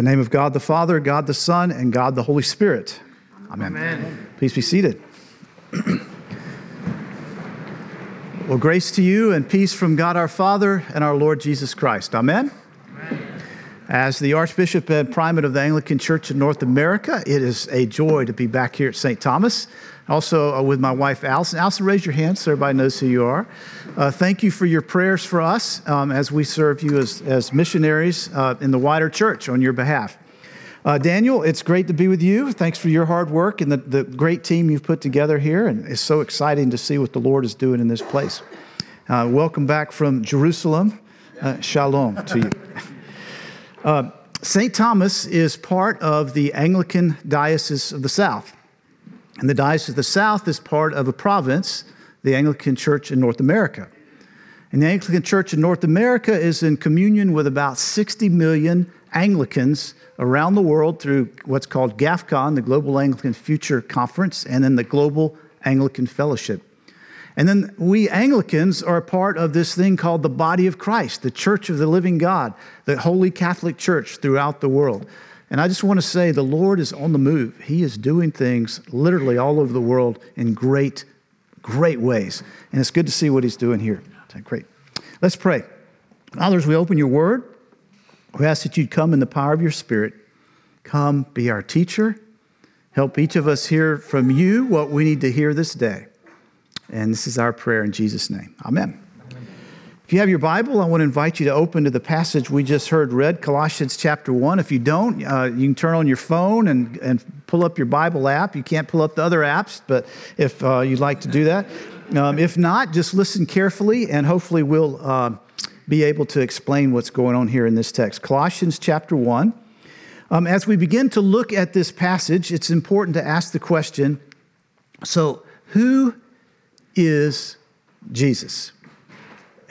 the name of God the Father, God the Son, and God the Holy Spirit. Amen. Amen. Please be seated. well, grace to you and peace from God our Father and our Lord Jesus Christ. Amen. As the Archbishop and Primate of the Anglican Church in North America, it is a joy to be back here at St. Thomas. Also, uh, with my wife, Allison. Allison, raise your hand so everybody knows who you are. Uh, thank you for your prayers for us um, as we serve you as, as missionaries uh, in the wider church on your behalf. Uh, Daniel, it's great to be with you. Thanks for your hard work and the, the great team you've put together here. And it's so exciting to see what the Lord is doing in this place. Uh, welcome back from Jerusalem. Uh, shalom to you. Uh, St. Thomas is part of the Anglican Diocese of the South. And the Diocese of the South is part of a province, the Anglican Church in North America. And the Anglican Church in North America is in communion with about 60 million Anglicans around the world through what's called GAFCON, the Global Anglican Future Conference, and then the Global Anglican Fellowship. And then we Anglicans are a part of this thing called the body of Christ, the church of the living God, the holy Catholic church throughout the world. And I just want to say the Lord is on the move. He is doing things literally all over the world in great, great ways. And it's good to see what He's doing here. Great. Let's pray. Fathers, we open your word. We ask that you'd come in the power of your Spirit. Come be our teacher. Help each of us hear from you what we need to hear this day. And this is our prayer in Jesus' name. Amen. If you have your Bible, I want to invite you to open to the passage we just heard read, Colossians chapter 1. If you don't, uh, you can turn on your phone and, and pull up your Bible app. You can't pull up the other apps, but if uh, you'd like to do that. Um, if not, just listen carefully, and hopefully we'll uh, be able to explain what's going on here in this text. Colossians chapter 1. Um, as we begin to look at this passage, it's important to ask the question so, who is Jesus.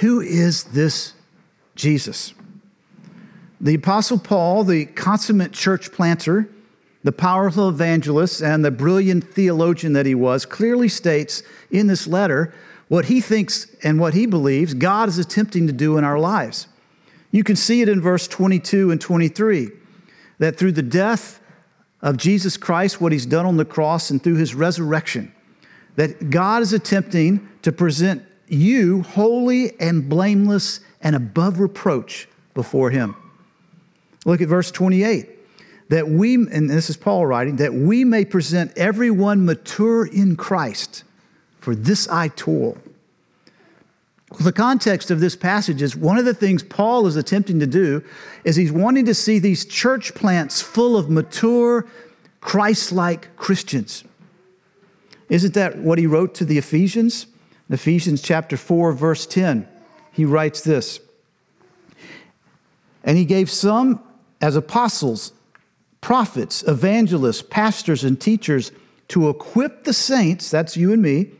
Who is this Jesus? The Apostle Paul, the consummate church planter, the powerful evangelist, and the brilliant theologian that he was, clearly states in this letter what he thinks and what he believes God is attempting to do in our lives. You can see it in verse 22 and 23 that through the death of Jesus Christ, what he's done on the cross, and through his resurrection, that God is attempting to present you holy and blameless and above reproach before Him. Look at verse 28 that we, and this is Paul writing, that we may present everyone mature in Christ. For this I toil. The context of this passage is one of the things Paul is attempting to do is he's wanting to see these church plants full of mature, Christ like Christians. Isn't that what he wrote to the Ephesians? Ephesians chapter 4, verse 10, he writes this. And he gave some as apostles, prophets, evangelists, pastors, and teachers to equip the saints, that's you and me,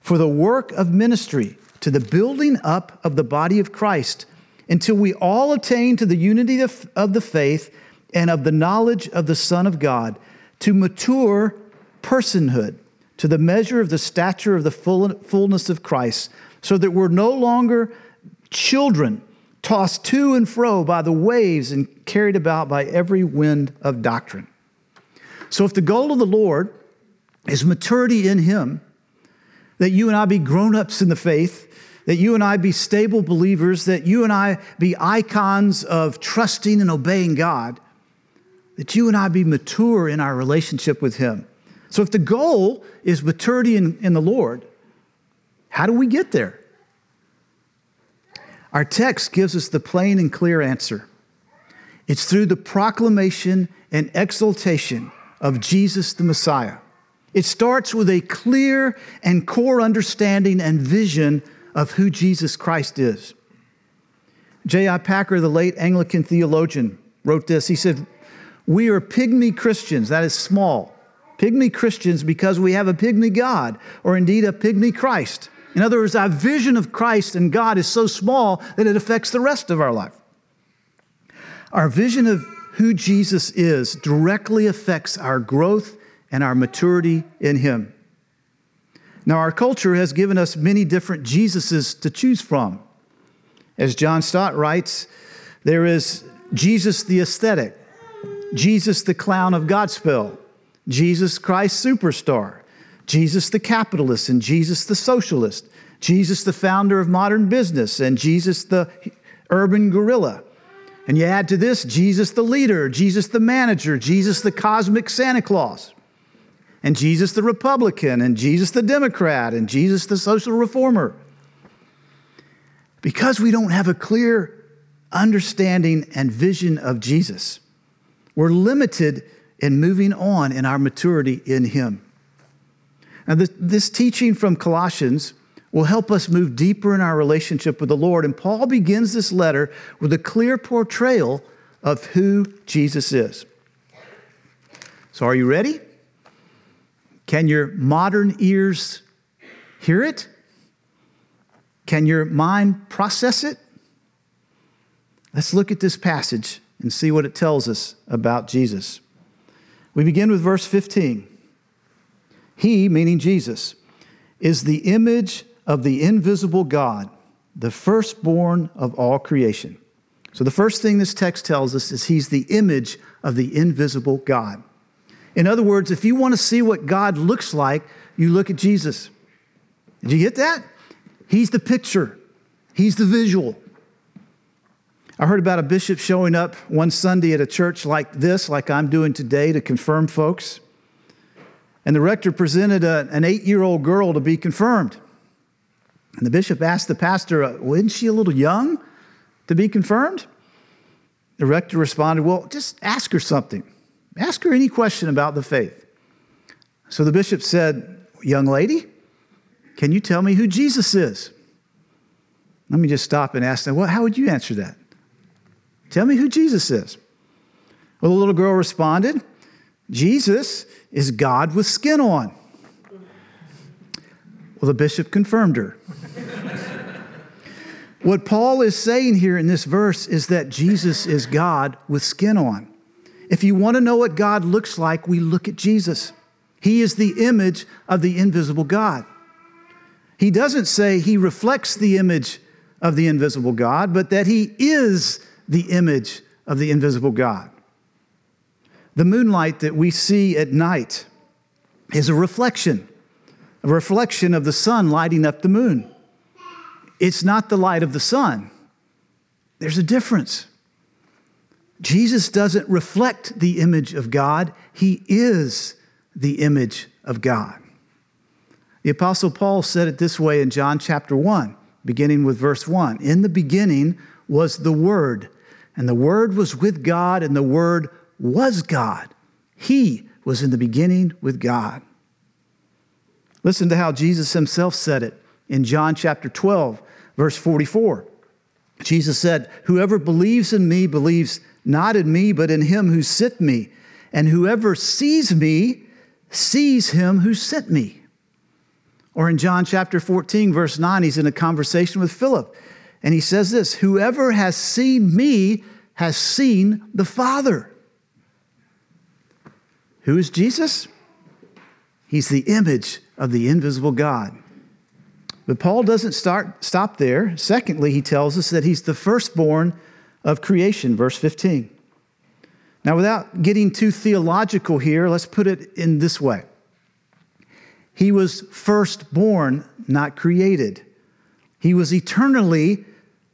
for the work of ministry, to the building up of the body of Christ, until we all attain to the unity of, of the faith and of the knowledge of the Son of God, to mature personhood to the measure of the stature of the fullness of Christ, so that we're no longer children tossed to and fro by the waves and carried about by every wind of doctrine. So, if the goal of the Lord is maturity in Him, that you and I be grown ups in the faith, that you and I be stable believers, that you and I be icons of trusting and obeying God, that you and I be mature in our relationship with Him. So, if the goal is maturity in, in the Lord, how do we get there? Our text gives us the plain and clear answer it's through the proclamation and exaltation of Jesus the Messiah. It starts with a clear and core understanding and vision of who Jesus Christ is. J.I. Packer, the late Anglican theologian, wrote this. He said, We are pygmy Christians, that is small, pygmy Christians because we have a pygmy God, or indeed a pygmy Christ. In other words, our vision of Christ and God is so small that it affects the rest of our life. Our vision of who Jesus is directly affects our growth and our maturity in Him. Now, our culture has given us many different Jesuses to choose from. As John Stott writes, there is Jesus the aesthetic, Jesus the clown of Godspell, Jesus Christ superstar, Jesus the capitalist, and Jesus the socialist, Jesus the founder of modern business, and Jesus the urban guerrilla. And you add to this Jesus the leader, Jesus the manager, Jesus the cosmic Santa Claus, and Jesus the Republican, and Jesus the Democrat, and Jesus the social reformer. Because we don't have a clear understanding and vision of Jesus, we're limited in moving on in our maturity in Him. Now, this, this teaching from Colossians will help us move deeper in our relationship with the Lord. And Paul begins this letter with a clear portrayal of who Jesus is. So, are you ready? Can your modern ears hear it? Can your mind process it? Let's look at this passage and see what it tells us about Jesus. We begin with verse 15. He, meaning Jesus, is the image of the invisible God, the firstborn of all creation. So, the first thing this text tells us is he's the image of the invisible God. In other words, if you want to see what God looks like, you look at Jesus. Did you get that? He's the picture, he's the visual. I heard about a bishop showing up one Sunday at a church like this, like I'm doing today, to confirm folks. And the rector presented a, an eight year old girl to be confirmed. And the bishop asked the pastor, uh, Isn't she a little young to be confirmed? The rector responded, Well, just ask her something. Ask her any question about the faith. So the bishop said, Young lady, can you tell me who Jesus is? Let me just stop and ask them, well, how would you answer that? Tell me who Jesus is. Well, the little girl responded, Jesus is God with skin on. Well, the bishop confirmed her. what Paul is saying here in this verse is that Jesus is God with skin on. If you want to know what God looks like, we look at Jesus. He is the image of the invisible God. He doesn't say he reflects the image of the invisible God, but that he is the image of the invisible God. The moonlight that we see at night is a reflection, a reflection of the sun lighting up the moon. It's not the light of the sun. There's a difference. Jesus doesn't reflect the image of God, he is the image of God. The Apostle Paul said it this way in John chapter 1, beginning with verse 1 In the beginning was the Word, and the Word was with God, and the Word was God. He was in the beginning with God. Listen to how Jesus himself said it in John chapter 12, verse 44. Jesus said, Whoever believes in me believes not in me, but in him who sent me. And whoever sees me sees him who sent me. Or in John chapter 14, verse 9, he's in a conversation with Philip. And he says this Whoever has seen me has seen the Father. Who is Jesus? He's the image of the invisible God. But Paul doesn't start, stop there. Secondly, he tells us that he's the firstborn of creation, verse 15. Now, without getting too theological here, let's put it in this way He was firstborn, not created. He was eternally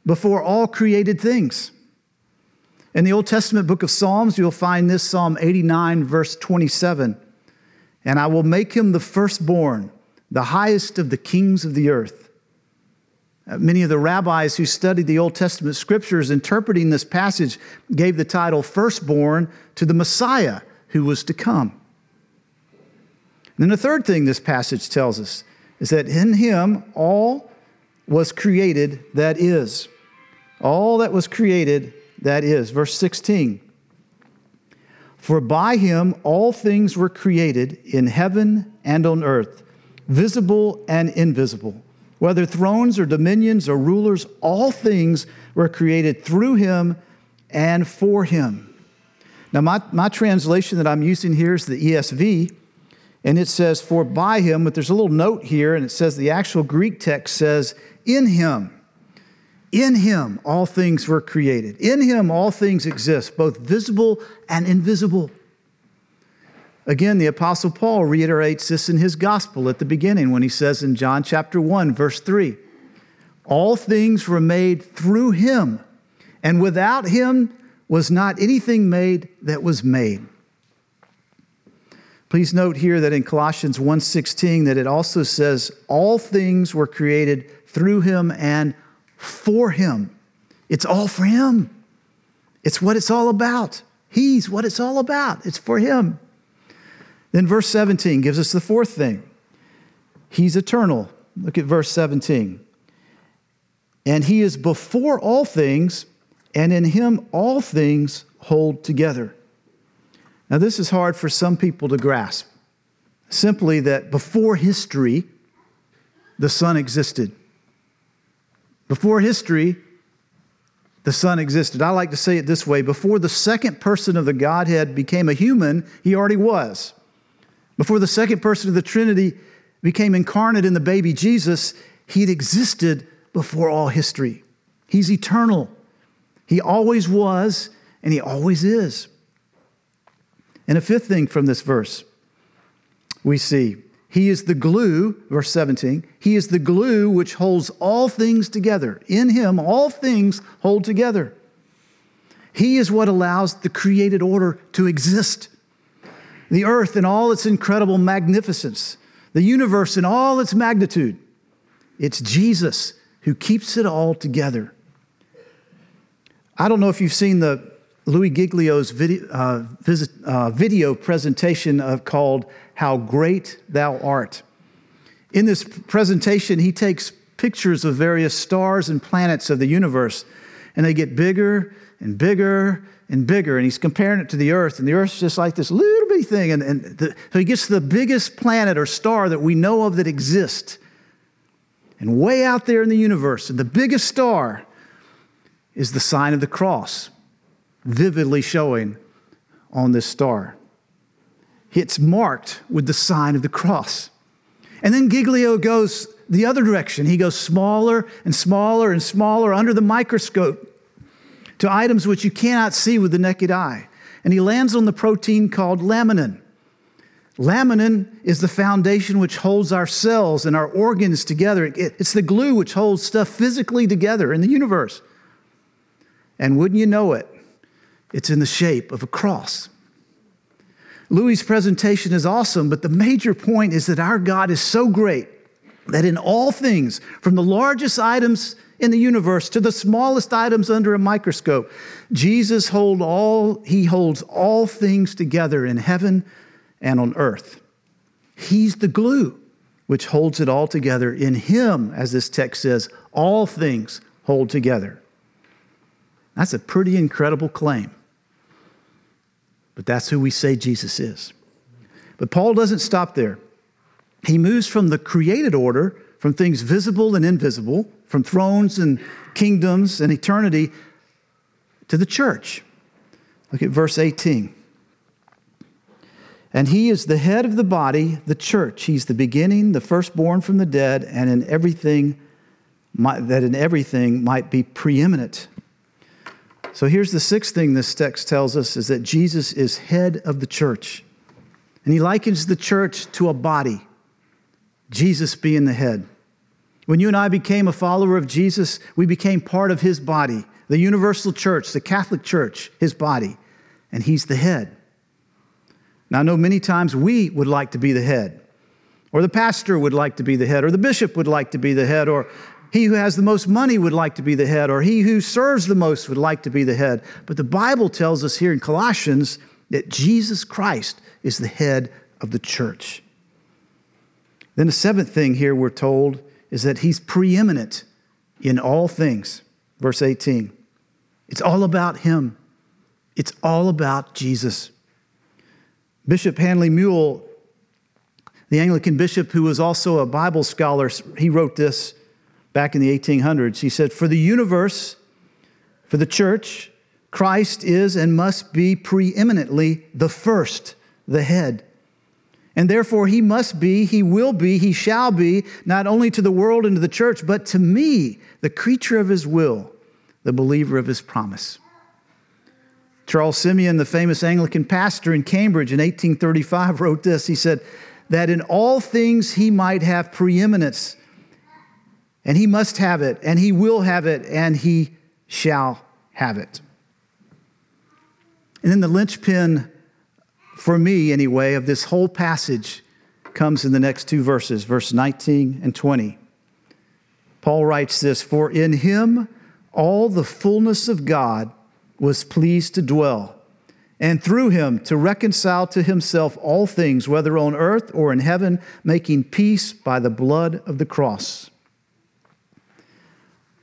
before all created things. In the Old Testament book of Psalms, you'll find this Psalm 89, verse 27. And I will make him the firstborn, the highest of the kings of the earth. Uh, many of the rabbis who studied the Old Testament scriptures interpreting this passage gave the title firstborn to the Messiah who was to come. And then the third thing this passage tells us is that in him all was created that is. All that was created that is. Verse 16 For by him all things were created in heaven and on earth, visible and invisible. Whether thrones or dominions or rulers, all things were created through him and for him. Now, my, my translation that I'm using here is the ESV, and it says, For by him, but there's a little note here, and it says the actual Greek text says, In him. In him, all things were created. In him, all things exist, both visible and invisible. Again, the Apostle Paul reiterates this in his gospel at the beginning when he says in John chapter 1, verse 3 All things were made through him, and without him was not anything made that was made. Please note here that in Colossians 1:16 that it also says all things were created through him and for him. It's all for him. It's what it's all about. He's what it's all about. It's for him. Then verse 17 gives us the fourth thing He's eternal. Look at verse 17. And He is before all things, and in Him all things hold together. Now, this is hard for some people to grasp. Simply that before history, the Son existed. Before history, the Son existed. I like to say it this way before the second person of the Godhead became a human, he already was. Before the second person of the Trinity became incarnate in the baby Jesus, he'd existed before all history. He's eternal. He always was, and he always is. And a fifth thing from this verse, we see he is the glue, verse 17, he is the glue which holds all things together. In him, all things hold together. He is what allows the created order to exist the earth in all its incredible magnificence, the universe in all its magnitude. It's Jesus who keeps it all together. I don't know if you've seen the Louis Giglio's video, uh, visit, uh, video presentation of, called How Great Thou Art. In this presentation, he takes pictures of various stars and planets of the universe, and they get bigger and bigger and bigger. And he's comparing it to the earth, and the earth's just like this little bitty thing. And, and the, so he gets to the biggest planet or star that we know of that exists. And way out there in the universe, and the biggest star is the sign of the cross, vividly showing on this star. It's marked with the sign of the cross. And then Giglio goes the other direction. He goes smaller and smaller and smaller under the microscope to items which you cannot see with the naked eye. And he lands on the protein called laminin. Laminin is the foundation which holds our cells and our organs together. It's the glue which holds stuff physically together in the universe. And wouldn't you know it, it's in the shape of a cross. Louis' presentation is awesome, but the major point is that our God is so great that in all things, from the largest items in the universe to the smallest items under a microscope. Jesus hold all, he holds all things together in heaven and on earth. He's the glue which holds it all together. In him, as this text says, all things hold together. That's a pretty incredible claim. But that's who we say Jesus is. But Paul doesn't stop there. He moves from the created order, from things visible and invisible, from thrones and kingdoms and eternity to the church. Look at verse 18. And he is the head of the body, the church. He's the beginning, the firstborn from the dead, and in everything might, that in everything might be preeminent. So here's the sixth thing this text tells us is that Jesus is head of the church. And he likens the church to a body, Jesus being the head. When you and I became a follower of Jesus, we became part of his body, the universal church, the Catholic church, his body, and he's the head. Now, I know many times we would like to be the head, or the pastor would like to be the head, or the bishop would like to be the head, or he who has the most money would like to be the head, or he who serves the most would like to be the head. But the Bible tells us here in Colossians that Jesus Christ is the head of the church. Then the seventh thing here we're told is that he's preeminent in all things. Verse 18. It's all about him, it's all about Jesus. Bishop Handley Moule, the Anglican bishop who was also a Bible scholar, he wrote this back in the 1800s. He said, For the universe, for the church, Christ is and must be preeminently the first, the head. And therefore, he must be, he will be, he shall be, not only to the world and to the church, but to me, the creature of his will, the believer of his promise. Charles Simeon, the famous Anglican pastor in Cambridge in 1835, wrote this. He said, That in all things he might have preeminence, and he must have it, and he will have it, and he shall have it. And then the linchpin, for me anyway, of this whole passage comes in the next two verses, verse 19 and 20. Paul writes this For in him all the fullness of God was pleased to dwell, and through him to reconcile to himself all things, whether on earth or in heaven, making peace by the blood of the cross.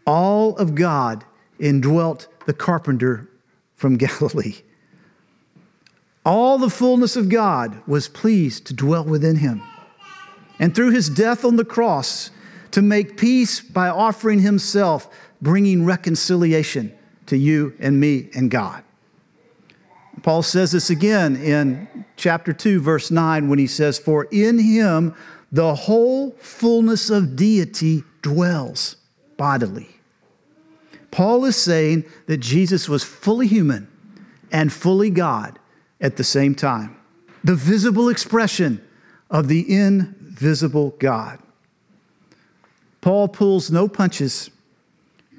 All of God indwelt the carpenter from Galilee. All the fullness of God was pleased to dwell within him. And through his death on the cross, to make peace by offering himself, bringing reconciliation to you and me and God. Paul says this again in chapter 2, verse 9, when he says, For in him the whole fullness of deity dwells bodily. Paul is saying that Jesus was fully human and fully God at the same time, the visible expression of the invisible God. Paul pulls no punches.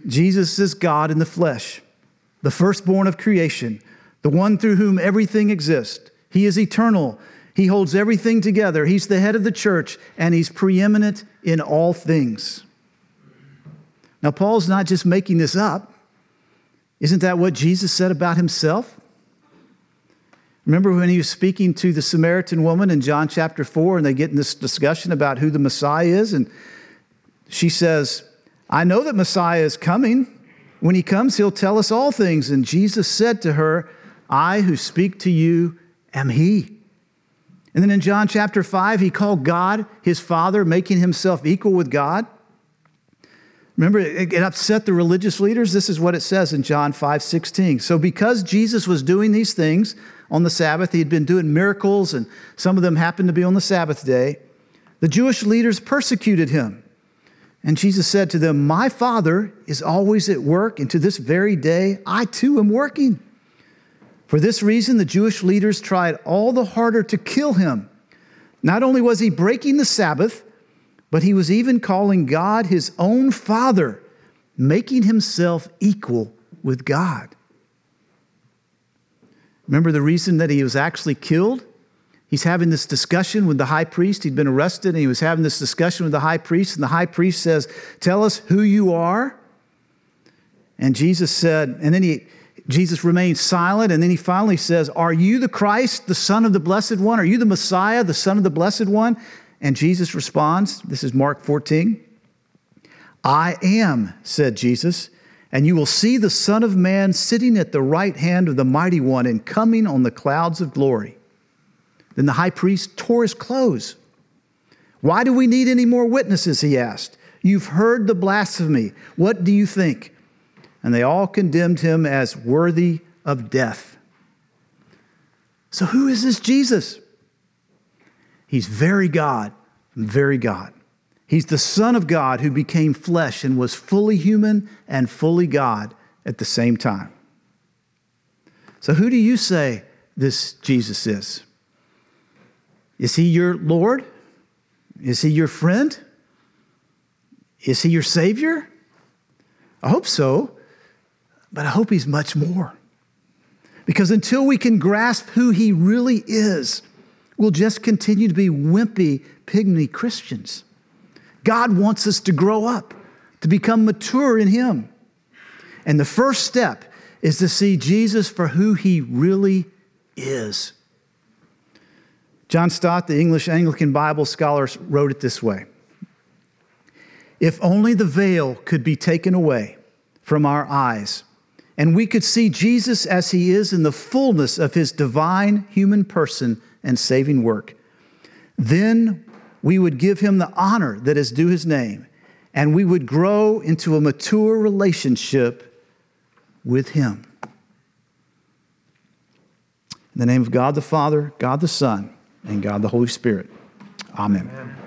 Jesus is God in the flesh the firstborn of creation, the one through whom everything exists. He is eternal. He holds everything together. He's the head of the church, and he's preeminent in all things. Now, Paul's not just making this up. Isn't that what Jesus said about himself? Remember when he was speaking to the Samaritan woman in John chapter 4, and they get in this discussion about who the Messiah is? And she says, I know that Messiah is coming. When he comes, he'll tell us all things. And Jesus said to her, I who speak to you am he. And then in John chapter 5, he called God his Father, making himself equal with God. Remember, it, upset the religious leaders. This is what it says in John 5 16. So, because Jesus was doing these things on the Sabbath, he had been doing miracles, and some of them happened to be on the Sabbath day, the Jewish leaders persecuted him. And Jesus said to them, My Father is always at work, and to this very day I too am working. For this reason, the Jewish leaders tried all the harder to kill him. Not only was he breaking the Sabbath, but he was even calling God his own Father, making himself equal with God. Remember the reason that he was actually killed? He's having this discussion with the high priest. He'd been arrested and he was having this discussion with the high priest. And the high priest says, Tell us who you are. And Jesus said, and then he, Jesus remained silent. And then he finally says, Are you the Christ, the Son of the Blessed One? Are you the Messiah, the Son of the Blessed One? And Jesus responds, This is Mark 14. I am, said Jesus, and you will see the Son of Man sitting at the right hand of the Mighty One and coming on the clouds of glory. Then the high priest tore his clothes. Why do we need any more witnesses? He asked. You've heard the blasphemy. What do you think? And they all condemned him as worthy of death. So, who is this Jesus? He's very God, very God. He's the Son of God who became flesh and was fully human and fully God at the same time. So, who do you say this Jesus is? Is he your Lord? Is he your friend? Is he your Savior? I hope so, but I hope he's much more. Because until we can grasp who he really is, we'll just continue to be wimpy, pygmy Christians. God wants us to grow up, to become mature in him. And the first step is to see Jesus for who he really is. John Stott, the English Anglican Bible scholar, wrote it this way If only the veil could be taken away from our eyes, and we could see Jesus as he is in the fullness of his divine human person and saving work, then we would give him the honor that is due his name, and we would grow into a mature relationship with him. In the name of God the Father, God the Son, and God the Holy Spirit. Amen. Amen.